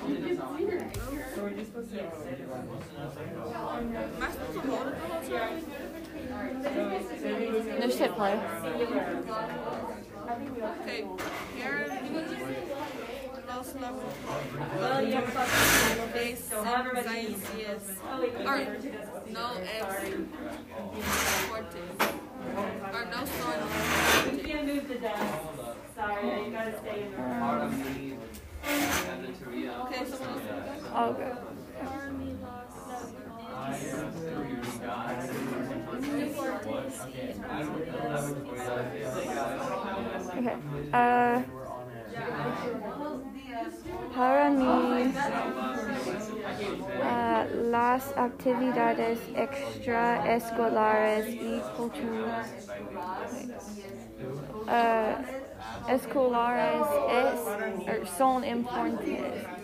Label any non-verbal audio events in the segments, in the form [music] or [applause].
Am I supposed to hold it the whole time? Just hit play. Okay, Karen, Los Lobos, Base, Sciences, or no S, Fortes, or no Soil. You can move the desk. Sorry, you gotta stay in the room. Okay, someone All good. Okay. Uh, para mí, uh, las actividades extraescolares y culturales uh, escolares es, son importantes.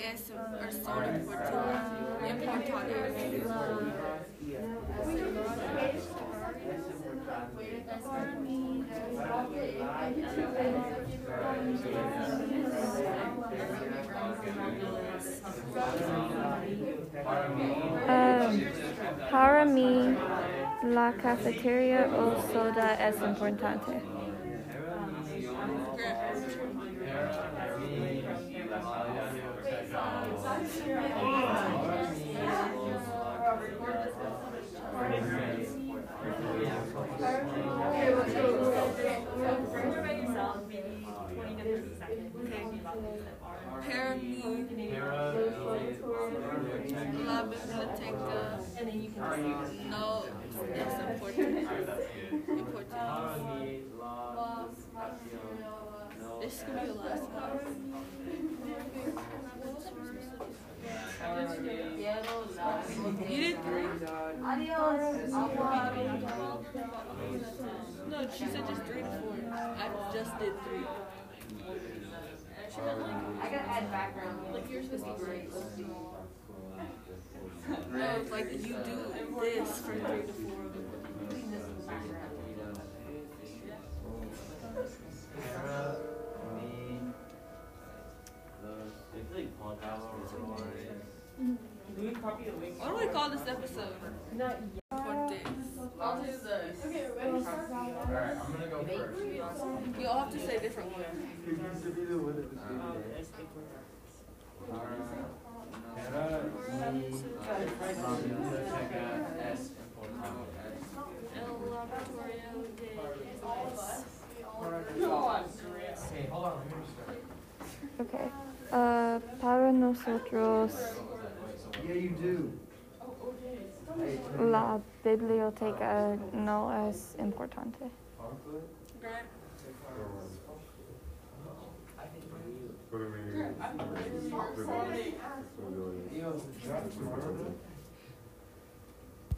es, or son important, importantes. Um, para mí, la cafeteria o soda es importante. Para mí, la biblioteca no es important. Important. This is gonna be the last one. No, she said just three to four. I just did three. I gotta add background. Like yours was great. [laughs] No, it's like you do this for three to four What do we call this episode? Not Cortes. I'll do this. Alright, I'm gonna go first. You all have to say different ones. Era mi biblioteca es importante. El laboratorio de Okay, hold on, let me restart. Okay. Uh, para nosotros, Yeah, you do. la biblioteca no es importante. Grant. Yo,